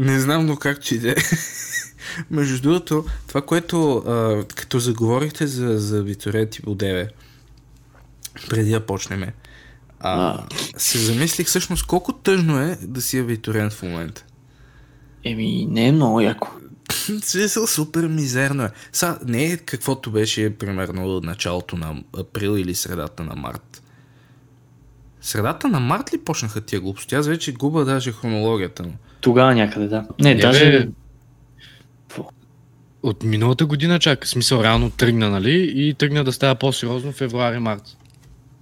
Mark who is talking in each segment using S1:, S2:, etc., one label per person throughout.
S1: Не знам, но както и да е. Между другото, това, което а, като заговорихте за, за и Бодеве, преди да почнем, а,
S2: А.
S1: се замислих всъщност колко тъжно е да си авиториент в момента.
S2: Еми, не е много яко.
S1: Смисъл супер мизерно е. Са, не е каквото беше примерно началото на април или средата на март. Средата на март ли почнаха тия глупости? Аз вече губа даже хронологията му.
S2: Тогава някъде, да. Не,
S3: Не,
S2: даже...
S3: бе. От миналата година чак. Смисъл, реално тръгна, нали? И тръгна да става по-сериозно февруари-март.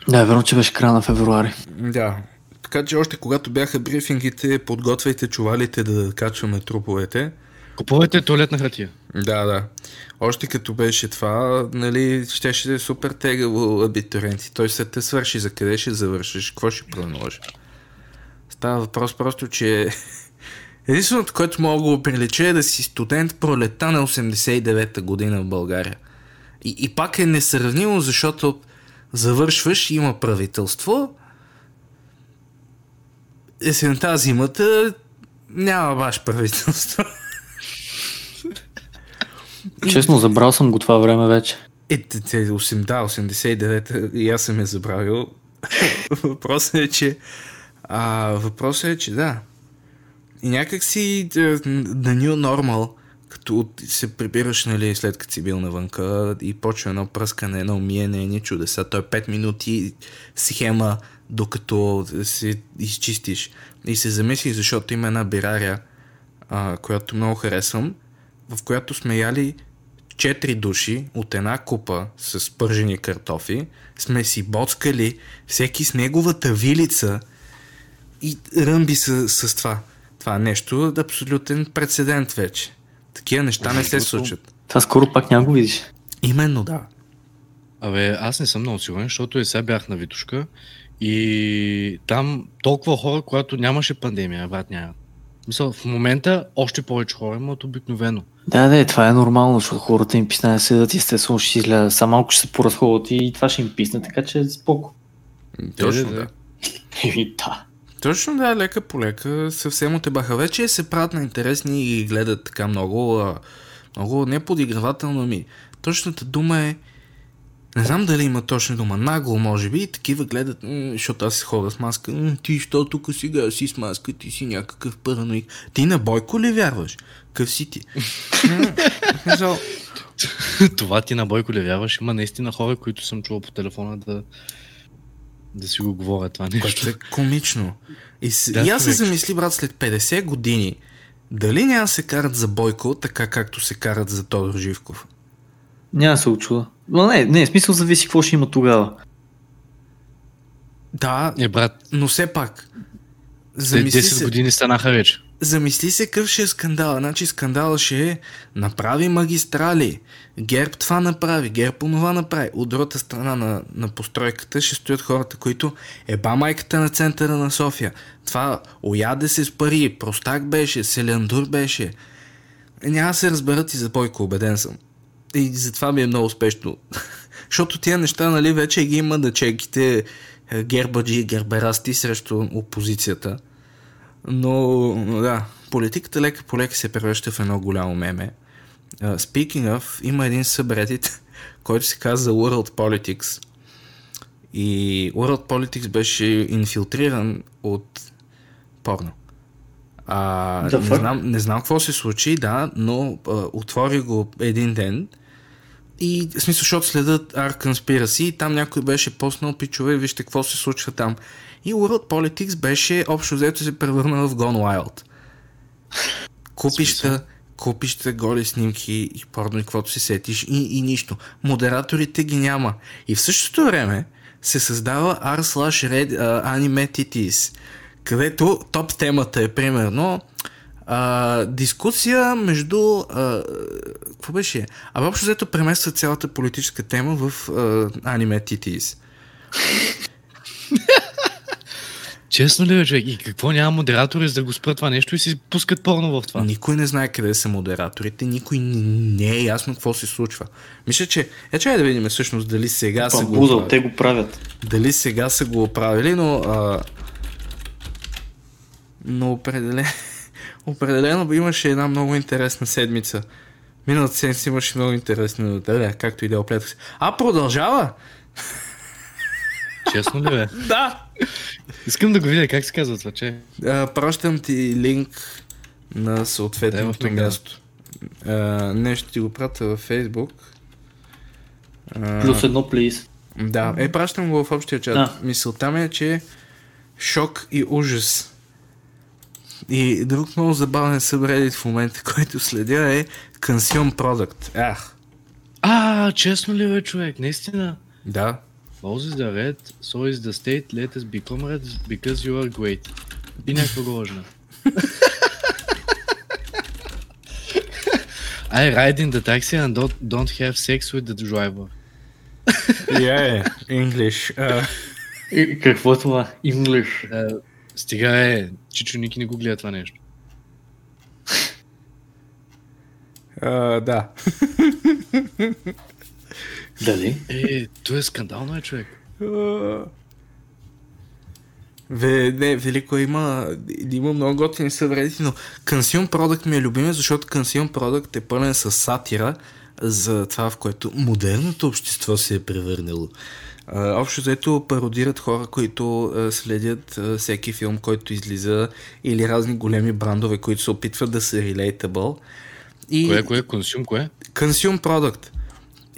S2: Да, е верно, че беше края на февруари.
S1: Да. Така че още когато бяха брифингите, подготвяйте чувалите да качваме труповете.
S3: Купувайте туалетна хартия.
S1: Да, да. Още като беше това, нали, щеше да е супер тегаво абитуриенти. Той се те свърши за къде ще завършиш, какво ще плануваш. Става въпрос просто, че единственото, което мога да го прилича е да си студент пролета на 89-та година в България. И, и пак е несравнимо, защото завършваш, има правителство, есента, зимата няма ваш правителство.
S2: Честно, забрал съм го това време вече.
S1: Е, те, те, 8, да, 89 и аз съм я забравил. въпросът е, че а, въпросът е, че да. И някак си the new normal, като се прибираш, нали, след като си бил навънка и почва едно пръскане, едно миене, ни чудеса. Той 5 минути схема, докато се изчистиш. И се замислих, защото има една бирария, а, която много харесвам, в която сме яли четири души от една купа с пържени картофи, сме си боцкали всеки с неговата вилица и ръмби с, с това. Това е нещо абсолютен прецедент вече. Такива неща не се случват.
S2: Това скоро пак няма го видиш.
S1: Именно да.
S3: Абе, аз не съм много сигурен, защото и сега бях на Витушка и там толкова хора, когато нямаше пандемия, брат, няма. Мисъл, в момента още повече хора има от обикновено.
S2: Да, да, това е нормално, защото хората им писна да седат и естествено ще изгледа. Само малко ще се поразходят и това ще им писне, така че споко.
S1: Точно
S3: да,
S1: да.
S3: да.
S1: Точно да, лека по лека съвсем от баха. Вече се правят на интересни и гледат така много, много не подигравателно ми. Точната дума е, не знам дали има точна дума, нагло може би, и такива гледат, защото аз си ходя с маска, ти що тук сега си с маска, ти си някакъв параноик. Ти на Бойко ли вярваш? Къв си ти?
S3: Това ти на Бойко ли вярваш? Има наистина хора, които съм чувал по телефона да, да си го говорят това нещо.
S1: Което е комично. И, с...
S3: Да,
S1: и аз се замисли, брат, след 50 години, дали няма се карат за Бойко, така както се карат за Тодор Живков?
S2: Няма се очуда. Но не, не, смисъл зависи какво ще има тогава.
S1: Да,
S3: Е, брат,
S1: но все пак. Замисли
S3: 10
S1: се,
S3: години станаха вече.
S1: Замисли се какъв ще е скандал. Значи скандал ще е направи магистрали. Герб това направи, Герб онова направи. От другата страна на, на постройката ще стоят хората, които еба майката на центъра на София. Това ояде се с пари, простак беше, селяндур беше. Е, Няма се разберат и за Бойко, убеден съм. И затова ми е много успешно. Защото тия неща, нали, вече ги има да чеките е, гербаджи и герберасти срещу опозицията. Но, но да, политиката лека по лека се превръща в едно голямо меме. Uh, speaking of, има един събредит, който се казва World Politics. И World Politics беше инфилтриран от порно. А, не, знам, не знам какво се случи, да, но а, отвори го един ден и в смисъл, защото следят Art Conspiracy и там някой беше поснал пичове, вижте какво се случва там. И World Politics беше общо взето се превърнал в Gone Wild. Купища, купища голи снимки и порно и каквото си сетиш и, и нищо. Модераторите ги няма. И в същото време се създава r slash red uh, anime titties, където топ темата е примерно а, дискусия между а, какво беше? А общо взето премества цялата политическа тема в а, аниме titties.
S3: Честно ли, човек? И какво няма модератори за да го спрат това нещо и си пускат порно в това?
S1: Никой не знае къде са модераторите, никой не е ясно какво се случва. Мисля, че... Е, чай да видим всъщност дали сега са го... Оправили.
S2: те го правят.
S1: Дали сега са го оправили, но... А... Но определено... определено имаше една много интересна седмица. Миналата седмица имаше много интересна, да, както и да оплетах се. А, продължава!
S3: Честно ли бе?
S1: Да!
S3: Искам да го видя как се казва това, че.
S1: А, пращам ти линк на съответното място. А, не, ще ти го пратя във Фейсбук. А,
S2: Плюс едно, плиз.
S1: Да, е, пращам го в общия чат.
S2: Да.
S1: Мисълта ми е, че шок и ужас. И друг много забавен събредит в момента, който следя е Consume Product. Ах,
S3: А, честно ли бе, човек? Наистина.
S1: да.
S3: Balls is the red, so is the state, let us be comrades because you are great. И някаква гложна. I ride in the taxi and don't, don't have sex with the driver.
S1: Yeah, English. А,
S2: И, какво е това? English.
S3: Е, стига е, Чичо Ники не го гледа това нещо.
S1: а, да.
S2: Дали?
S3: Е, то е скандално е, човек.
S1: Ве, не, велико има, има много готини съвредити, но Consume Product ми е любимия, защото Consume Product е пълен с сатира за това, в което модерното общество се е превърнало. Общо заето пародират хора, които следят всеки филм, който излиза или разни големи брандове, които се опитват да са relatable. И...
S3: Кое, кое, консюм, кое?
S1: Consume product.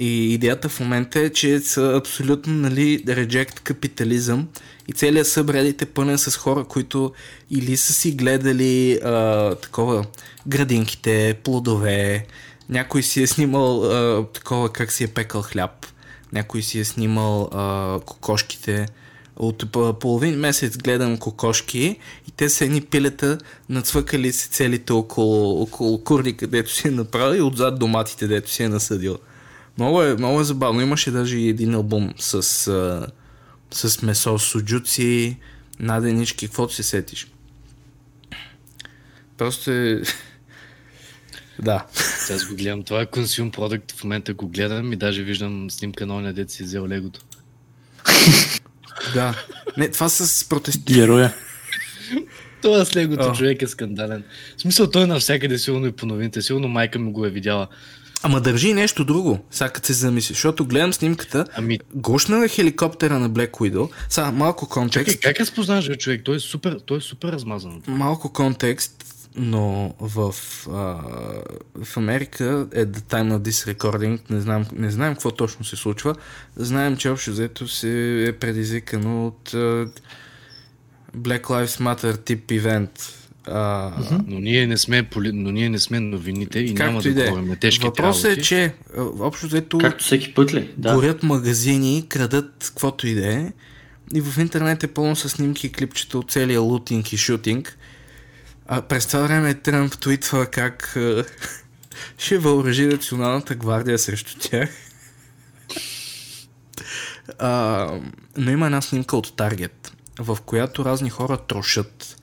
S1: И идеята в момента е, че са абсолютно нали, reject капитализъм и целият събредит е пълен с хора, които или са си гледали а, такова градинките, плодове, някой си е снимал а, такова как си е пекал хляб, някой си е снимал а, кокошките. От половин месец гледам кокошки и те са едни пилета, нацвъкали се целите около, около курлика, дето си е направил и отзад доматите, дето си е насъдил. Много е, много е забавно. Имаше даже и един албум с, а, с месо, суджуци, наденички, каквото се сетиш. Просто е... да.
S3: Сега аз го гледам. Това е консюм продукт. В момента го гледам и даже виждам снимка на оня дет си е взел легото.
S1: Да. Не, това с протести.
S2: Героя.
S3: Това с легото
S1: О.
S3: човек е скандален. В смисъл той е навсякъде сигурно и по новините. Сигурно майка ми го е видяла.
S1: Ама държи нещо друго, сега като се замислиш, защото гледам снимката,
S3: Ами,
S1: гушна е хеликоптера на Black Widow. Сега малко контекст.
S3: чакай, как разпознаваш бе, човек? Той е супер, той е супер размазан.
S1: Малко контекст, но в, а, в Америка е the time of this recording, не, знам, не знаем какво точно се случва. Знаем, че общо взето се е предизвикано от а, Black Lives Matter тип ивент. А,
S3: Но ние не сме, но ние не сме новините и няма
S1: и
S3: да
S1: е.
S3: говорим на тежки
S1: Въпросът е, че общо взето
S2: Както всеки път ли? Да.
S1: горят магазини, крадат каквото и да е. И в интернет е пълно с снимки и клипчета от целия лутинг и шутинг. А през това време Тръмп твитва как ще въоръжи националната гвардия срещу тях. А, но има една снимка от Таргет, в която разни хора трошат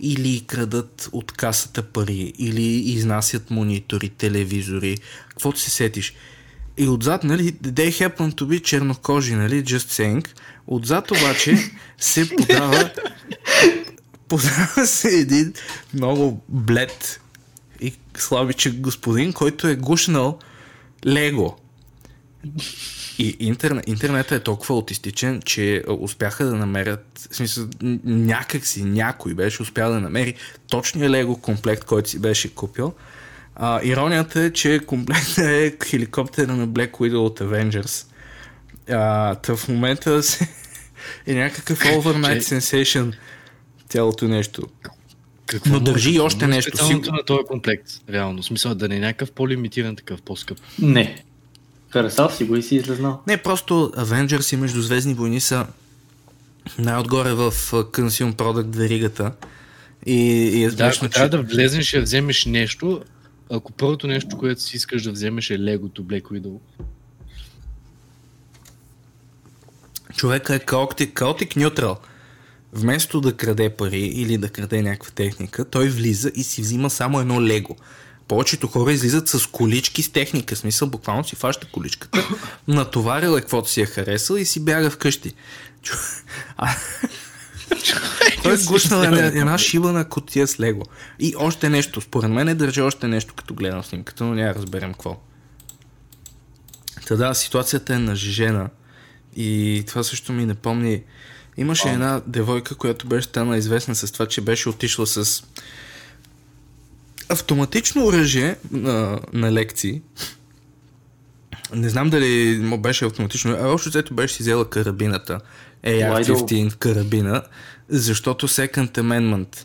S1: или крадат от касата пари, или изнасят монитори, телевизори, каквото се сетиш. И отзад, нали, they happen to be чернокожи, нали, just saying. Отзад обаче се подава подава се един много блед и слабичък господин, който е гушнал Лего. И интернет, интернетът е толкова аутистичен, че успяха да намерят, в смисъл, някак си някой беше успял да намери точния Лего комплект, който си беше купил. А, иронията е, че комплектът е хеликоптера на Black Widow от Avengers. А, та в момента се, е някакъв overnight sensation цялото нещо.
S3: Какво
S1: Но държи и още нещо.
S3: Специалното
S1: Сигурно-
S3: на този комплект, реално. В смисъл да не е някакъв по-лимитиран такъв, по-скъп.
S2: Не. Харесал си го и си излезнал.
S1: Не, просто Avengers и Междузвездни войни са най-отгоре в Consume Product веригата. И, и е
S3: Да,
S1: смешно,
S3: ако
S1: че...
S3: трябва да влезнеш и да вземеш нещо, ако първото нещо, което си искаш да вземеш е легото Black Widow,
S1: Човека е каотик, каотик неутрал. Вместо да краде пари или да краде някаква техника, той влиза и си взима само едно лего. Повечето хора излизат с колички с техника, смисъл буквално си фаща количката, натоварил е каквото си е харесал и си бяга вкъщи. Чу... А... Той е гушнал една, една шибана котия с лего. И още нещо. Според мен е държа още нещо, като гледам снимката, но няма разберем какво. Та да, ситуацията е нажижена. И това също ми напомни. Имаше
S2: А.
S1: една девойка, която беше станала известна с това, че беше отишла с автоматично оръжие на, на лекции. Не знам дали му беше автоматично, а общо взето беше си взела карабината. AR-15 карабина, защото Second Amendment.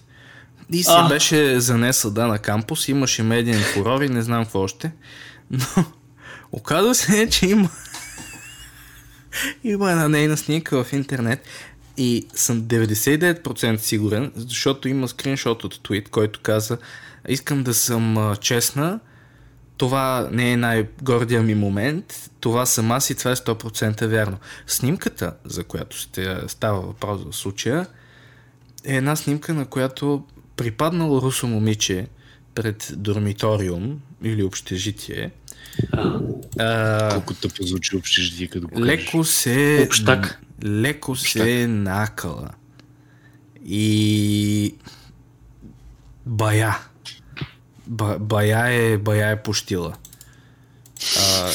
S1: И се
S2: А.
S1: беше занесла да на кампус, имаше медиен фурор и не знам какво още. Но оказва се, че има има една нейна снимка в интернет и съм 99% сигурен, защото има скриншот от твит, който каза искам да съм честна, това не е най-гордия ми момент, това съм аз и това е 100% вярно. Снимката, за която сте, става въпрос в случая, е една снимка, на която припаднало русо момиче пред дормиториум или общежитие,
S2: А,
S1: а,
S3: Колко тъпо звучи общежитие, като го кажеш.
S1: леко се
S2: Общак.
S1: леко се е накала и бая ба, бая е бая е пощила. А,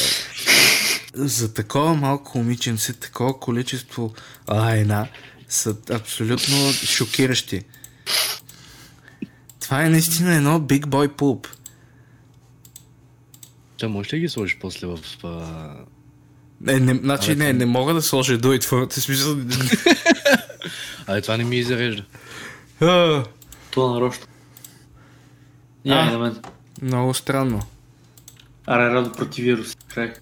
S1: за такова малко момиченце такова количество лайна са абсолютно шокиращи. Това е наистина едно big boy poop.
S3: Та можеш ли да ги сложиш после в... А...
S1: не, не, значи
S3: Абе,
S1: не, не мога да сложа do it for смисъл
S3: Абе, това не ми изрежда.
S1: А,
S2: то нарочно. Няма
S1: А.
S2: на мен.
S1: Много странно.
S2: Аре, радо против вирус. Край.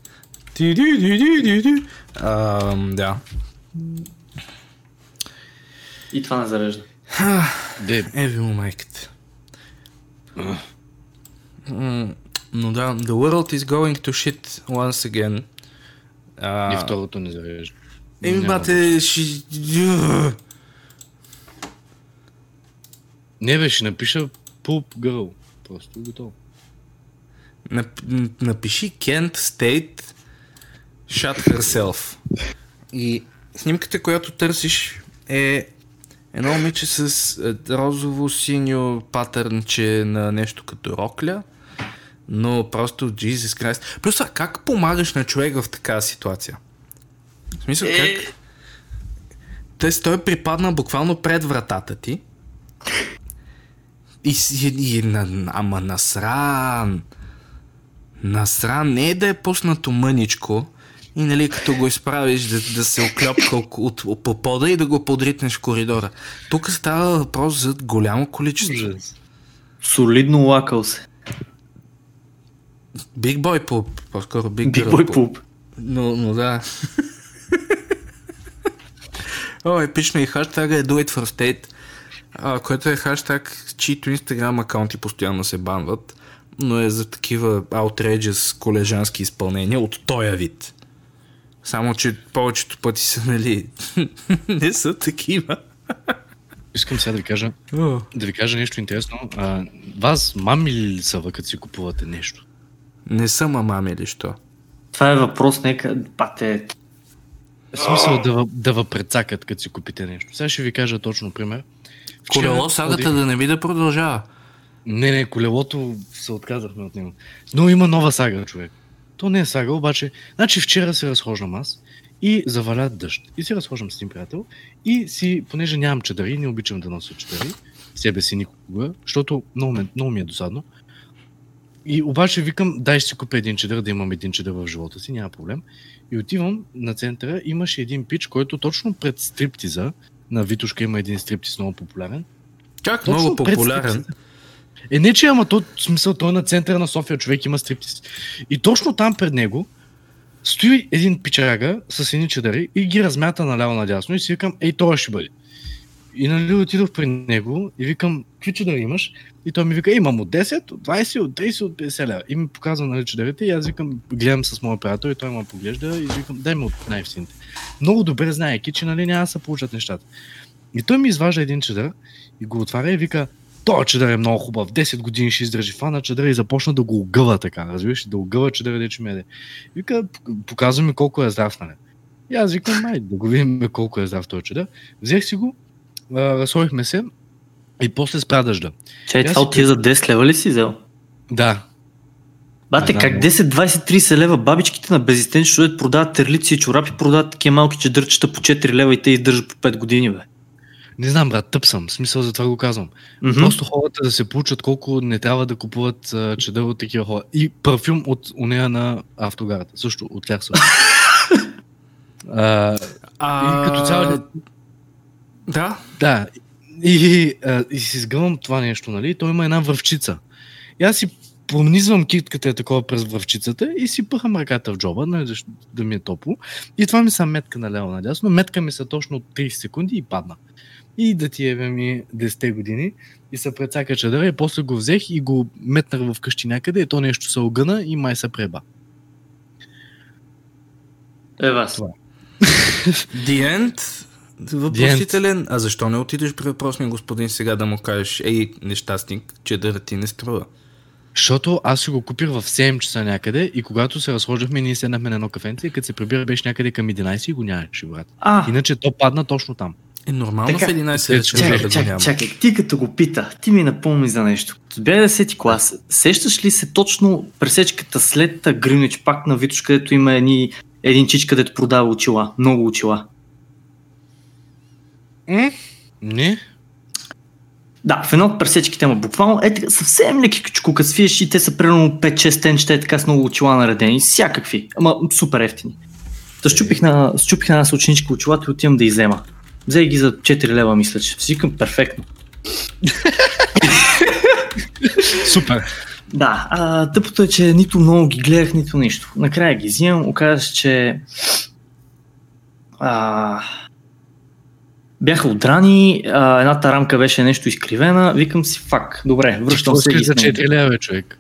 S1: Ти-ди-ди-ди-ди-ди. Ам, Да.
S2: И това не зарежда.
S3: Де,
S1: Еви му майката. Но да, the world is going to shit once again. А,
S3: и второто не зарежда.
S1: Еми, бате, ши...
S3: Не бе, ще напиша Poop Girl. Просто готово.
S1: Нап- Напиши Kent State Shut Herself. И снимката, която търсиш е едно момиче с е, розово-синьо патърнче на нещо като рокля, но просто Jesus Christ. Плюс това, как помагаш на човек в такава ситуация? В смисъл, как? Те той е припаднал буквално пред вратата ти. И, и, и на, ама насран. Насран не е да е пуснато мъничко и нали като го изправиш да, да се оклепка от, от по пода и да го подритнеш в коридора. Тук става въпрос за голямо количество.
S2: Солидно лакал се.
S1: Big boy poop, по-скоро big,
S2: Big boy
S1: poop. Но, но да. О, епично и хаштага е Do It For State, а, който е хаштаг, чието инстаграм акаунти постоянно се банват, но е за такива outrageous колежански изпълнения от тоя вид. Само, че повечето пъти са, нали, не са такива.
S3: Искам сега да ви кажа,
S1: О,
S3: да ви кажа нещо интересно. А, вас мами ли са, като си купувате нещо?
S1: не са мамами или що?
S2: Това е въпрос, нека... Бате,
S3: В смисъл да, да ви прецакат, като си купите нещо. Сега ще ви кажа точно пример.
S1: Колело сагата да не би да продължава.
S3: Не, не, колелото се отказахме от него. Но има нова сага, човек. То не е сага, обаче... Значи вчера се разхождам аз и заваля дъжд. И се разхождам с един приятел и си, понеже нямам чадъри, не обичам да нося чадъри, себе си никога, защото много, ме, много ми е досадно. И обаче викам, дай ще си купя един чадър, да имам един чадър в живота си, няма проблем. И отивам на центъра, имаше един пич, който точно пред стриптиза, на Витушка има един стриптиз много популярен,
S1: Как
S3: точно
S1: много популярен.
S3: Е, не че, ама то, в смисъл, той е на центъра на София, човек има стриптиз. И точно там пред него стои един пичага с едни чадъри и ги размята наляво надясно и си викам, ей, той ще бъде. И нали отидох при него и викам, какви чадъри имаш? И той ми вика, имам от 10, от 20, от 30, от 50 лева. И ми показва нали, чадърите и аз викам, гледам с моя приятел и той ме поглежда и викам, дай ми от най-ефтините. Много добре знаеки, че нали няма да се получат нещата. И той ми изважда един чадър и го отваря и вика, този чадър е много хубав, 10 години ще издържи фана чадъра и започна да го огъва така, разбираш, да огъва чадъра, де че ме е. Вика, «Пок- показва ми колко е здрав, нали. И аз викам, май, да го видим колко е здрав този чадър. Взех си го а, разходихме се и после спря дъжда.
S2: Чай, това
S3: си
S2: от тия за 10 лева ли си взел?
S3: Да.
S2: Бате,
S3: Да,
S2: как
S3: да.
S2: 10, 20, 30 лева бабичките на безистен ще продават терлици и чорапи, продават такива малки чедърчета по 4 лева и те издържат по 5 години, бе.
S3: Не знам, брат, тъп съм. Смисъл за това го казвам.
S2: Мгм.
S3: Просто хората да се получат колко не трябва да купуват а, чедър от такива хора. И парфюм от уния на автогарата. Също от тях също. а,
S1: А,
S3: И като цяло-
S1: Да,
S3: да. И, а, и си сгъвам това нещо, нали? Той има една връвчица. И аз си пронизвам китката е такова през връвчицата и си пъхам ръката в джоба, нали, да ми е топло. И това ми са метка наляво надясно. Метка ми са точно от 30 секунди и падна. И да ти ебе ми 10 години и се прецака чадъра и после го взех и го метнах в къщи някъде и то нещо се огъна и май се преба.
S2: Е, вас.
S1: The End, въпросителен. А защо не отидеш при въпросния господин сега да му кажеш, ей, нещастник, че да ти не струва?
S3: Защото аз си го купих в 7 часа някъде и когато се разхождахме, ние седнахме на едно кафенце и като се прибира беше някъде към 11 и го нямаше, брат.
S2: А,
S3: Иначе то падна точно там.
S1: Е нормално
S2: Така,
S1: в 11
S3: чакай,
S1: вечера
S2: чакай,
S1: да го
S2: чакай,
S1: няма.
S2: чакай, ти като го пита, ти ми напомни за нещо. Като бях 10 клас, сещаш ли се точно пресечката след Гринич пак на Витош, където има едни, един чич, където продава очила, много очила.
S3: Не?
S2: Да, в едно от пресечките има буквално е така, съвсем леки качкука свиеш и те са примерно 5-6 тенчета е така с много очила наредени, всякакви, ама супер ефтини. Та щупих на, щупих на една съученичка очилата и отивам да изема. Взех ги за 4 лева, мисля, че си викам перфектно.
S3: Супер.
S2: Да, а, тъпото е, че нито много ги гледах, нито нищо. Накрая ги взимам, оказа се, че а, бяха удрани, а, едната рамка беше нещо изкривена, викам си, фак, добре, връщам се. ги
S3: за
S2: снимам.
S3: 4 лева, човек?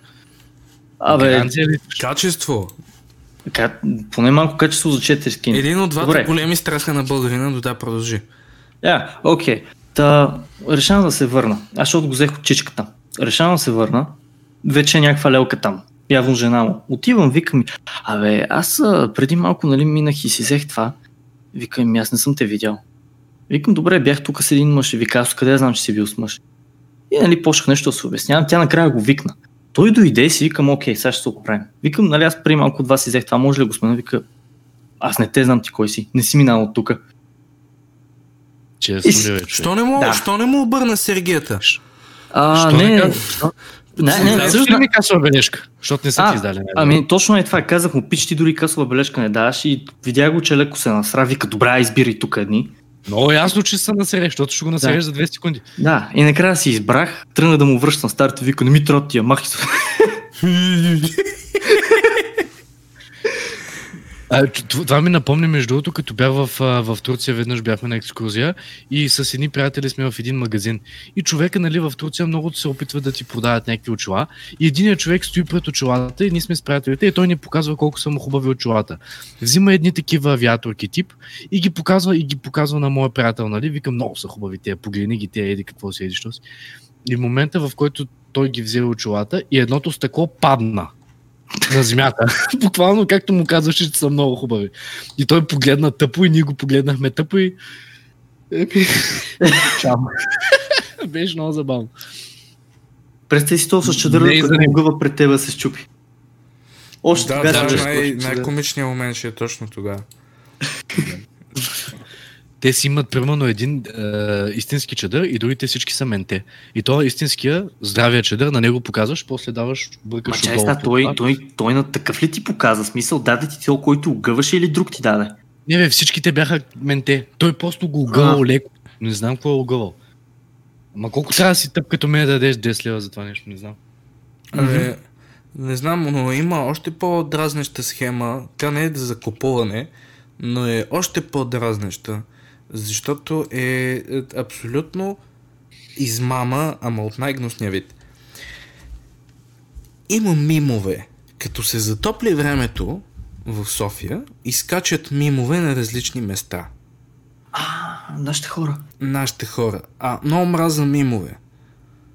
S2: Абе?
S1: Качество.
S2: Ка... Поне малко качество за 4 скини.
S1: Един от двата
S2: Добре.
S1: големи страха на българина, до да продължи.
S2: Я, окей. Та, решавам да се върна. Аз защото го взех от чичката. Решавам да се върна. Вече е някаква лелка там. Явно жена му. Отивам, викам ми, абе, аз преди малко нали, минах и си взех това. Викам ми, аз не съм те видял. Викам, добре, бях тук с един мъж и вика, аз къде знам, че си бил с мъж. И нали, почнах нещо да се обяснявам, тя накрая го викна. Той дойде и си викам, окей, сега ще се оправим. Викам, нали, аз преди малко от вас си взех това, може ли го смена? Вика, аз не те знам ти кой си, не си минал от тук.
S3: Честно ли, човек?
S1: Що не му,
S2: Да.
S1: що не му обърна Сергията?
S2: А,
S3: Що
S2: не,
S3: не
S2: не, не, не,
S3: ли ми касова бележка? Защото не са
S2: А,
S3: ти издали. нали?
S2: Ами точно е това. Казах му, пич ти дори късова бележка не даваш и видях го, че леко се насра. Вика, добре, избирай тук едни.
S3: Много ясно, че са насереш, защото ще го насереш за 2 секунди.
S2: Да, и накрая си избрах, тръгна да му връщам старото, вика, не ми трябва тия махи. се».
S3: А, това ми напомня, между другото, като бях в, в Турция, веднъж бяхме на екскурзия и с едни приятели сме в един магазин. И човека, нали, в Турция много се опитва да ти продават някакви очила. И единият човек стои пред очилата и ние сме с приятелите и той ни показва колко са му хубави очилата. Взима едни такива авиаторки тип и ги показва и ги показва на моя приятел, нали? Викам, много са хубави те, погледни ги, те, еди какво си, еди, що си. И в момента, в който той ги взе очилата и едното стъкло падна на земята. Буквално както му казваше, че са много хубави. И той погледна тъпо и ние го погледнахме тъпо и... Чао. Беше много забавно.
S2: Представи си то с чадъра, като
S3: него.
S2: огъва пред тебе се щупи. Още
S1: Да,
S2: тогава
S1: да, най- най-комичният момент ще е точно тогава.
S3: Те си имат примерно един е, истински чадър и другите всички са менте. И то истинския, здравия чадър, на него показваш, после даваш,
S2: Ма
S3: бъркаш
S2: чай,
S3: отдолу
S2: ста, той, той, той, на такъв ли ти показа? Смисъл, даде ти то, който огъваше или друг ти даде?
S3: Не, бе, всичките бяха менте. Той просто го огъвал леко. Не знам какво е огъвал. Ама колко трябва да си тъп като мен да дадеш 10 лева за това нещо, не знам.
S1: Абе, не знам, но има още по-дразнеща схема. Тя не е за закупуване, но е още по-дразнеща. Защото е, е абсолютно измама, ама от най-гнусния вид. Има мимове. Като се затопли времето в София, изкачат мимове на различни места.
S2: А, нашите хора.
S1: Нашите хора. А, много мраза мимове.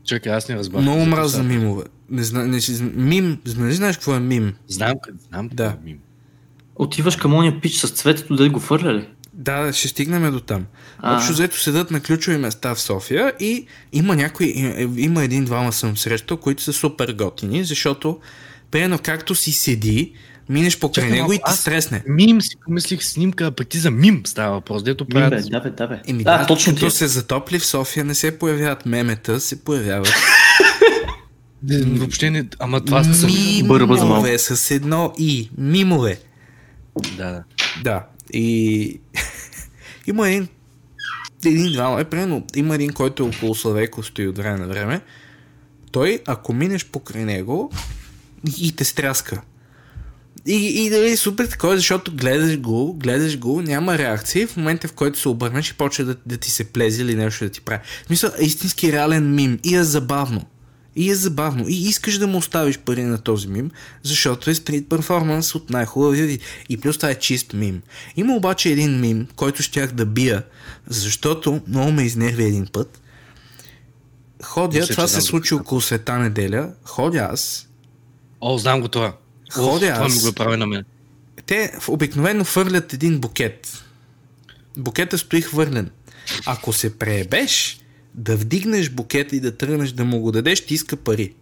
S3: Чакай, аз не разбрах.
S1: Много
S3: За
S1: мраза мимове. Не, зна, не мим, нали знаеш какво е мим?
S3: Знам, знам.
S1: Да.
S3: Мим.
S2: Отиваш към ония пич с цветето да го фърля ли?
S1: Да, ще стигнем до там.
S2: А.
S1: Общо взето седат на ключови места в София и има някои, и- има един-двама съм срещал, които са супер готини, защото примерно както си седи, минеш покрай
S3: Чакай
S1: него и ти стресне.
S3: Мим си помислих снимка, пък ти за мим става въпрос, дето
S2: Мим, бе,
S3: правят.
S2: да, бе, да, бе.
S1: Еми
S2: да,
S1: да,
S2: точно
S1: като
S2: ти.
S1: се затопли в София, не се появяват мемета, се появяват
S3: Въобще не, ама това са
S1: мимове с едно и. Мимове.
S3: Да, да.
S1: Да. И има един един двама, е, примерно, има един, който е около Славейко стои от време на време. Той, ако минеш покрай него, и те стряска. И, и дали супер такова, защото гледаш го, гледаш го, няма реакция и в момента в който се обърнеш и почва да, да ти се плези или нещо да ти прави. В смисъл, е истински реален мим и е забавно. И е забавно. И искаш да му оставиш пари на този мим, защото е стрит перформанс от най-хубавия вид. И плюс това е чист мим. Има обаче един мим, който щях да бия, защото много ме изнерви един път. Ходя,
S3: Мисля,
S1: това се случи около света неделя. Ходя аз,
S3: О, знам го това.
S1: Ходя
S3: Оф, това
S1: аз.
S3: ми го е прави на мен.
S1: те обикновено фърлят един букет. Букета стои хвърлен. Ако се преебеш, да вдигнеш букета и да тръгнеш да му го дадеш, ти иска пари.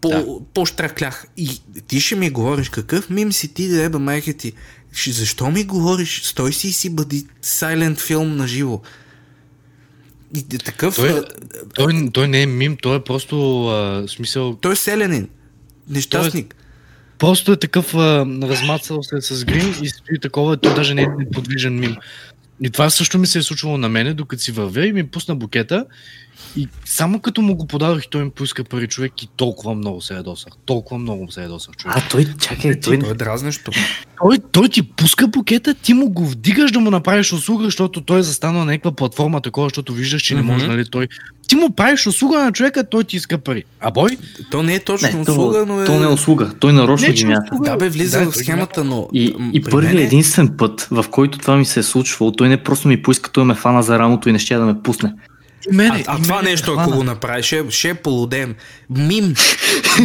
S1: По,
S3: Да.
S1: По-штраклях. И ти ще ми говориш какъв мим си ти, да еба майка ти. Защо ми говориш? Стой си и си бъди сайлент филм на живо. И такъв...
S3: Той,
S1: а,
S3: той, той не е мим, той е просто а, смисъл.
S1: той е селянин. Нещастник.
S3: Просто е такъв а, размацал се с грим и стои такова, той даже не е неподвижен мим. И това също ми се е случвало на мене, докато си вървя и ми пусна букета. И само като му го подадох той ми поиска пари човек и толкова много се ядосах. Толкова много се ядосах човек.
S2: А, той, чакай, той...
S1: Той е дразнещо.
S3: Той, той ти пуска букета, ти му го вдигаш да му направиш услуга, защото той е застанал на някаква платформа такова, защото виждаш, че не може, нали, той. Ти му правиш услуга на човека, той ти иска пари. А бой?
S1: То не е точно
S2: Не,
S1: услуга, но е...
S2: то не е услуга. Той нарочно
S3: Не,
S2: ги мята.
S3: услуга.
S1: Да бе, влиза
S3: Да,
S1: в схемата, но...
S2: И, и първият
S1: е-
S2: единствен път, в който това ми се е случвало, той не просто ми поиска, той ме фана за рамото и не ще да ме пусне.
S3: Мене,
S1: А, а това
S3: мене
S1: нещо, ако го направиш, ще, ще е полудем. Мим.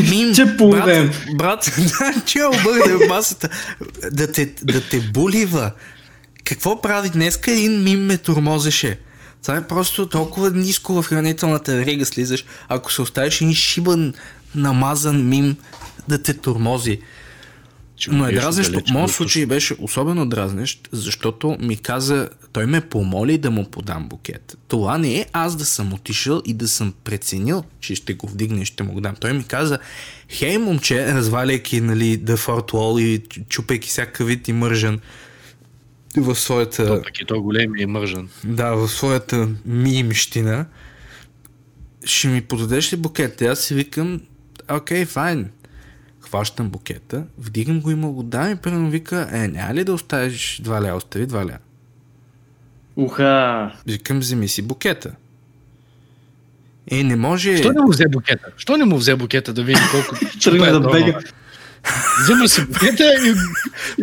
S1: Мим.
S2: Ще полудем.
S1: Брат, брат че обърне масата. Да те, да те булива. Какво прави днеска? Един мим ме тормозеше. Това е просто толкова ниско в хранителната верига слизаш, ако се оставиш един шибан, намазан мим да те тормози.
S3: Че
S1: Но е дразнещо.
S3: далече
S1: Моят случай беше особено дразнещ, защото ми каза, той ме помоли да му подам букет. Това не е аз да съм отишъл и да съм преценил, че ще го вдигне и ще му го дам. Той ми каза, хей момче, разваляйки нали, The Fort Wall и чупейки всякакъв вид и мържен в своята,
S3: Въпреки той голем и е мържен.
S1: да, в своята мимщина, ще ми подадеш ли букет? И аз си викам, окей, файн. Хващам букета, вдигам го и му го дам и първо вика, е, няма ли да оставиш два ля, остави два ля.
S2: Уха!
S1: Викам, вземи си букета. Е, не може...
S3: Що не му взе букета? Що не му взе букета да видим колко...
S2: Тръгна
S3: е
S2: да бега.
S3: Взема си букета и,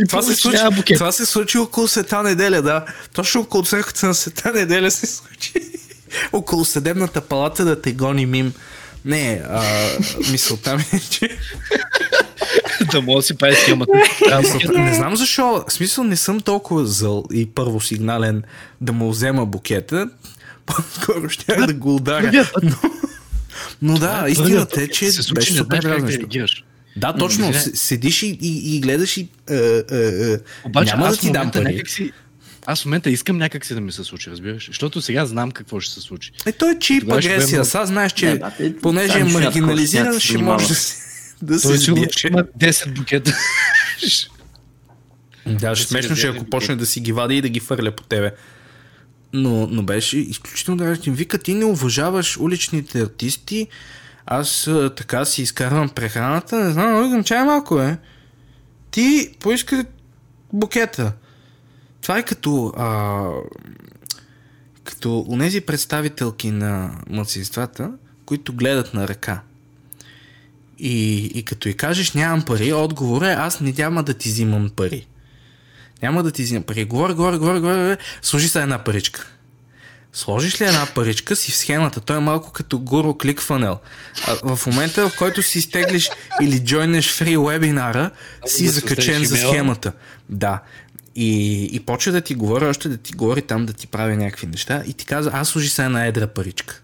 S3: и
S1: Това се, случи,
S3: букет.
S1: това се случи около света неделя, да. Точно около църквата на света неделя се случи. около съдебната палата да те гони мим. Не, а, мисълта ми е, че...
S3: да мога да си прави схемата.
S1: Не знам защо. В смисъл не съм толкова зъл и първосигнален да му взема букета. По-скоро ще да го ударя. Но, но да, истината е, че беше супер дразнещо. Да, точно. Седиш и, и, и гледаш и... Е, е, е,
S3: Обаче
S1: няма да ти дам пари.
S3: някак си... Аз в момента искам някак си да ми се случи, разбираш? Защото сега знам какво ще се случи.
S1: Е, той е чип агресия.
S3: бъде
S1: Сега знаеш, че
S2: Не,
S1: понеже е маргинализиран, ще
S2: ще
S1: може да се, да се
S3: Той сигурно ще има 10 букета.
S1: Да, ще
S3: си
S1: смешно, ще ако почне да си ги вади и да ги фърля по тебе. Но, но беше изключително дразнен. Вика, ти не уважаваш уличните артисти, аз а, така си изкарвам прехраната, не знам, викам, чай малко е. Ти поиска букета. Това е като а, като унези представителки на младсинствата, които гледат на ръка. И, и като и кажеш нямам пари, отговор е аз не няма да ти взимам пари. Няма да ти взимам пари. Говори, говори, говори, говори. Служи се една паричка. Сложиш ли една паричка си в схемата, той е малко като Guru. А в момента, в който си изтеглиш или джойнеш фри вебинара, си
S3: да се
S1: закачен за схемата. Да. И, и почва да ти говори, още да ти говори там да ти прави някакви неща и ти казва, аз служи сега една едра паричка.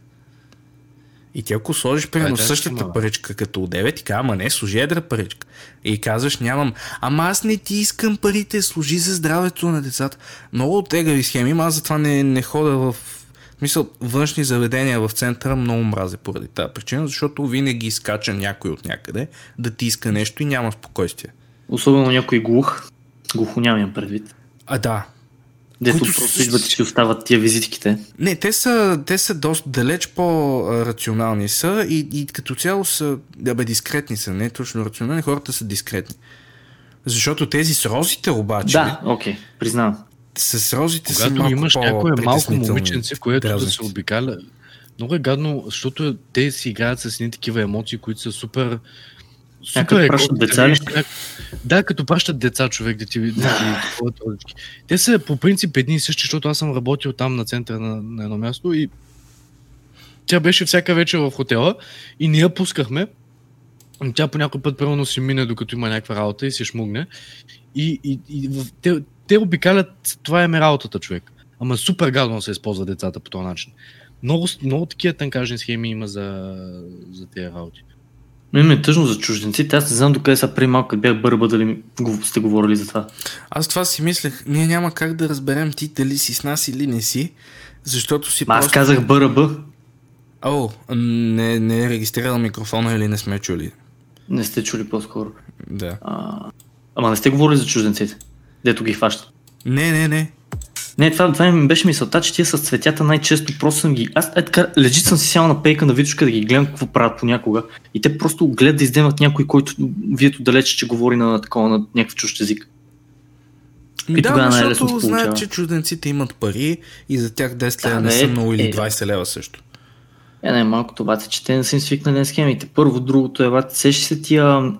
S1: И ти ако сложиш примерно
S3: тежко,
S1: същата
S3: мала.
S1: паричка като от 9, ти казва, ама не, служи едра паричка. И казваш, нямам, ама аз не ти искам парите, служи за здравето на децата. Много от тегави схеми, има, аз затова не, не хода в смисъл, външни заведения в центъра много мразя поради тази причина, защото винаги изкача някой от някъде да ти иска нещо и няма спокойствие.
S2: Особено някой глух. Глухоням имам предвид.
S1: А да,
S2: Дето
S1: Които
S2: просто идват и си остават тия визитките.
S1: Не, те са, те са доста далеч по-рационални са и, и като цяло са, да бе, дискретни са, не точно рационални, хората са дискретни. Защото тези с розите обаче,
S2: Да, окей, признавам.
S1: с розите са
S3: Когато
S1: малко
S3: имаш някое малко момиченце, което да се обикаля, много е гадно, защото те си играят с едни такива емоции, които са супер...
S2: като
S3: е
S2: пращат деца ли?
S3: Как- Да, като пращат деца човек да ти, да ти купуват розички. Те са по принцип едни и същи, защото аз съм работил там на центъра на, на едно място и тя беше всяка вечер в хотела и ние я пускахме. Тя по някой път примерно си мине, докато има някаква работа и се шмугне. И, и, и те, те обикалят, това е работата, човек. Ама супер гадно се използва децата по този начин. Много, много такива тънкажни схеми има за, за тези работи.
S2: Но ми е тъжно за чужденците. Аз не знам докъде са преди малко, бях бърба, дали сте говорили за това.
S1: Аз това си мислех, ние няма как да разберем ти дали си с нас или не си, защото си
S2: Ма аз
S1: просто...
S2: казах БРБ.
S1: О, не, не е регистрирал микрофона или не сме чули.
S2: Не сте чули по-скоро.
S1: Да.
S2: А... Ама не сте говорили за чужденците. Дето ги хващат.
S1: Не, не, не.
S2: Не, това, това ми беше мисълта, че тия с цветята най-често просто съм ги... Аз е така, лежит съм си сял на пейка на видушка да ги гледам какво правят понякога. И те просто гледат да издемат някой, който вието далече, че говори на такова, на някакъв чужд език. И
S1: да,
S2: тогава
S1: защото знаят, че чужденците имат пари и за тях 10 лева
S2: Да,
S1: не
S2: бе,
S1: са много или
S2: е, да.
S1: 20 лева също.
S2: Е, най-малкото обаче, че те не са им свикнали на схемите. Първо, другото е, бате, сещаш се тия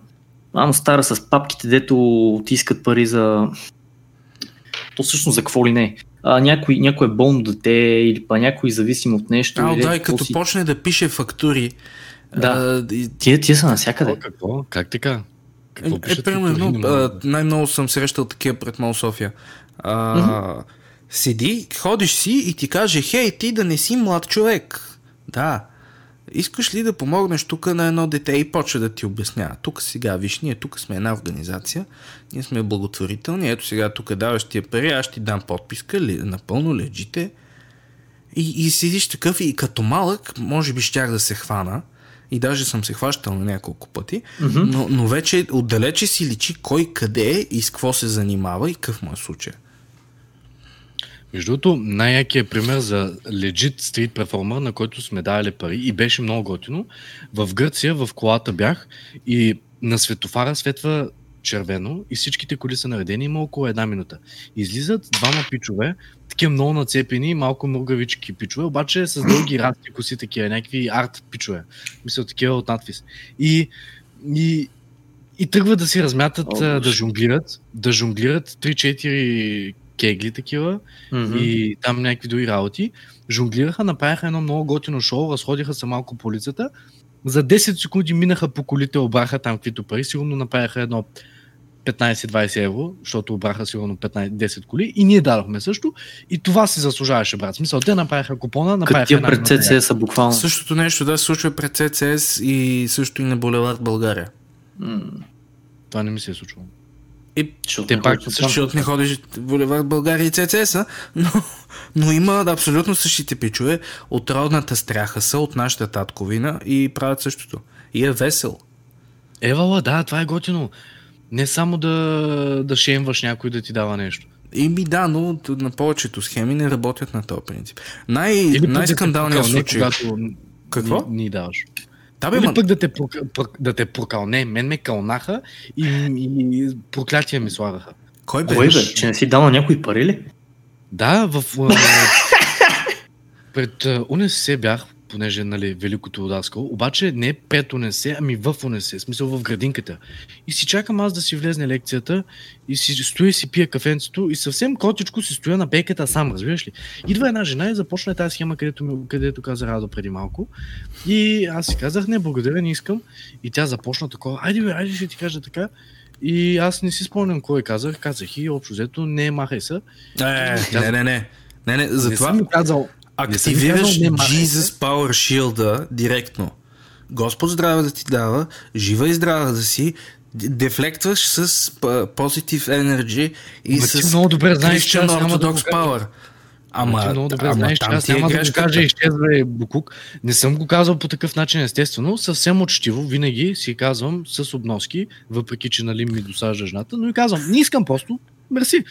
S2: мамо стара с папките, дето ти искат пари за... То всъщност за какво ли не. А, някой, някой е болно дете или па някой зависим от нещо.
S1: А,
S2: или
S1: да, и като
S2: си.
S1: почне да пише фактури.
S2: Да.
S1: а, и-
S2: Тия, тия са навсякъде.
S3: Какво? Как така? Какво
S1: Е, е, примерно, най-много съм срещал такива пред Мол София. А, Седи, ходиш си и ти каже, хей, ти да не си млад човек. Да. Искаш ли да помогнеш тук на едно дете и почва да ти обяснява. Тук сега, виж, ние тук сме една организация, ние сме благотворителни, ето сега тук даваш тия пари, аз ще ти дам подписка, ли, напълно лежите. И, и седиш такъв и като малък, може би щях да се хвана, и даже съм се хващал на няколко пъти,
S2: Мгм.
S1: но, но вече отдалече си личи кой къде е и с какво се занимава и какъв му е случай.
S3: Между другото, най-якият пример за legit стрит перформер, на който сме давали пари и беше много готино. В Гърция, в колата бях и на светофара светва червено и всичките коли са наредени, има около една минута. Излизат двама пичове, такива много нацепени, малко мургавички пичове, обаче с дълги расти коси, такива, някакви арт пичове. Мисля, такива от надпис. И, и, и тръгват да си размятат,
S2: О,
S3: да жонглират, да жонглират 3-4 кегли такива,
S2: Мгм.
S3: и там някакви други работи. Жонглираха, направиха едно много готино шоу, разходиха се малко по улицата. За 10 секунди минаха по колите, обраха там каквито пари, сигурно направиха едно 15-20 евро, защото обраха сигурно 15-10 коли и ние дадохме също. И това си заслужаваше, брат. Смисъл, те направиха купона, направиха
S2: тия пред са буквално.
S1: Същото нещо да се случва пред ЦЦС и също и на Булевард България.
S2: М,
S3: Това не ми се е случвало.
S1: И
S3: Те пак
S1: защото не ходиш в Булевард България и ЦЦС, но, но има абсолютно същите пичове от родната стряха са, от нашата татковина и правят същото. И е весел.
S3: Евала, да, това е готино. Не само да, да шемваш някой да ти дава нещо.
S1: И ми да, но на повечето схеми не работят на този принцип. Най- най-скандалният случай.
S3: когато
S1: Какво?
S3: Ни, ни даваш.
S1: Да, бе,
S3: Или
S1: ма,
S3: пък да те, да те прокълне. Мен ме кълнаха и, и проклятия ми слагаха.
S1: кой бе?
S2: Кой бе? Че не си дал на някой пари ли?
S3: Да, в... пред УНСС бях понеже нали, великото удаскал, обаче не пред унесе, ами в унесе, в смисъл в градинката. И си чакам аз да си влезне лекцията и си стоя си пия кафенцето и съвсем котичко си стоя на бейката сам, разбираш ли? Идва една жена и започна тази схема, където, ми, където каза Радо преди малко. И аз си казах, не, благодаря, не искам. И тя започна такова, айде бе, айде ще ти кажа така. И аз не си спомням кой казах, казах и общо взето не махай се.
S1: Е, не, не, не. Не, не,
S3: Не
S1: затова
S3: съм ми казал,
S1: активираш
S3: казал.
S1: Jesus Power Shield директно. Господ здраве да ти дава, жива и здрава да си, дефлектваш с Positive Energy и
S3: Ма
S1: с
S3: много добре знаеш, че
S1: Christian
S3: да
S1: Orthodox
S3: кажа.
S1: Power.
S3: Ама, ти много добре
S1: ама
S3: знаеш, че
S1: там
S3: аз
S1: ти е
S3: няма да го кажа изчезва е Букук. Не съм го казал по такъв начин, естествено. Съвсем учтиво, винаги си казвам с обноски, въпреки че нали, ми досажда жената, но и казвам, не искам просто, мерси.